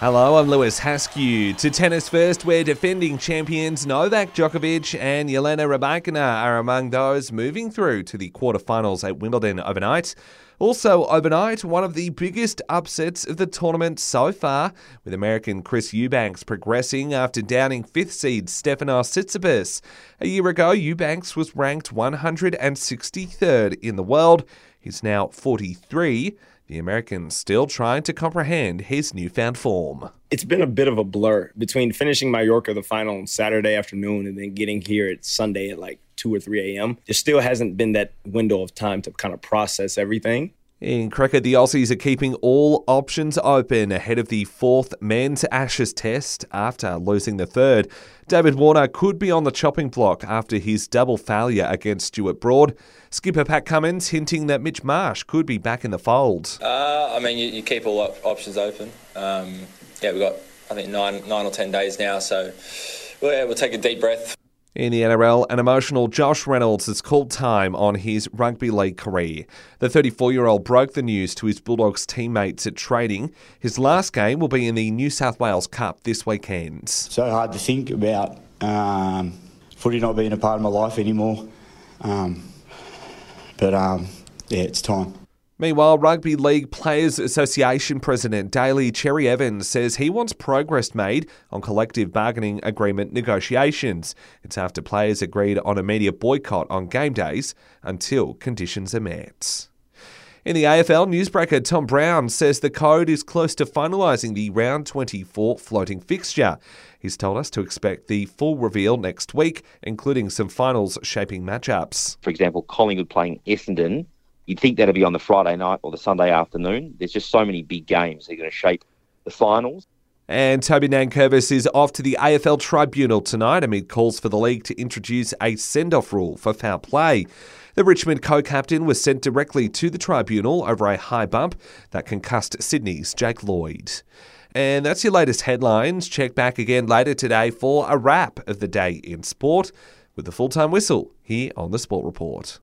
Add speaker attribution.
Speaker 1: Hello, I'm Lewis Haskew. To tennis first, where defending champions Novak Djokovic and Jelena Rybakina are among those moving through to the quarterfinals at Wimbledon overnight. Also, overnight, one of the biggest upsets of the tournament so far, with American Chris Eubanks progressing after downing fifth seed Stefanos Tsitsipas. A year ago, Eubanks was ranked 163rd in the world. He's now 43. The American still trying to comprehend his newfound form.
Speaker 2: It's been a bit of a blur between finishing Mallorca the final on Saturday afternoon and then getting here at Sunday at like 2 or 3 a.m. There still hasn't been that window of time to kind of process everything.
Speaker 1: In cricket, the Aussies are keeping all options open ahead of the fourth men's Ashes test after losing the third. David Warner could be on the chopping block after his double failure against Stuart Broad. Skipper Pat Cummins hinting that Mitch Marsh could be back in the fold.
Speaker 3: Uh, I mean, you, you, keep all op- options open. Um, yeah, we've got, I think, nine, nine or ten days now, so well, yeah, we'll take a deep breath.
Speaker 1: In the NRL, an emotional Josh Reynolds has called time on his rugby league career. The 34 year old broke the news to his Bulldogs teammates at training. His last game will be in the New South Wales Cup this weekend.
Speaker 4: So hard to think about um, footy not being a part of my life anymore. Um, but um, yeah, it's time.
Speaker 1: Meanwhile, Rugby League Players Association President Daly Cherry Evans says he wants progress made on collective bargaining agreement negotiations. It's after players agreed on a media boycott on game days until conditions are met. In the AFL, newsbreaker Tom Browne says the code is close to finalising the round 24 floating fixture. He's told us to expect the full reveal next week, including some finals shaping matchups.
Speaker 5: For example, Collingwood playing Essendon You'd think that'd be on the Friday night or the Sunday afternoon. There's just so many big games that are going to shape the finals.
Speaker 1: And Toby Nankervis is off to the AFL Tribunal tonight amid calls for the league to introduce a send off rule for foul play. The Richmond co captain was sent directly to the tribunal over a high bump that concussed Sydney's Jake Lloyd. And that's your latest headlines. Check back again later today for a wrap of the day in sport with the full time whistle here on the Sport Report.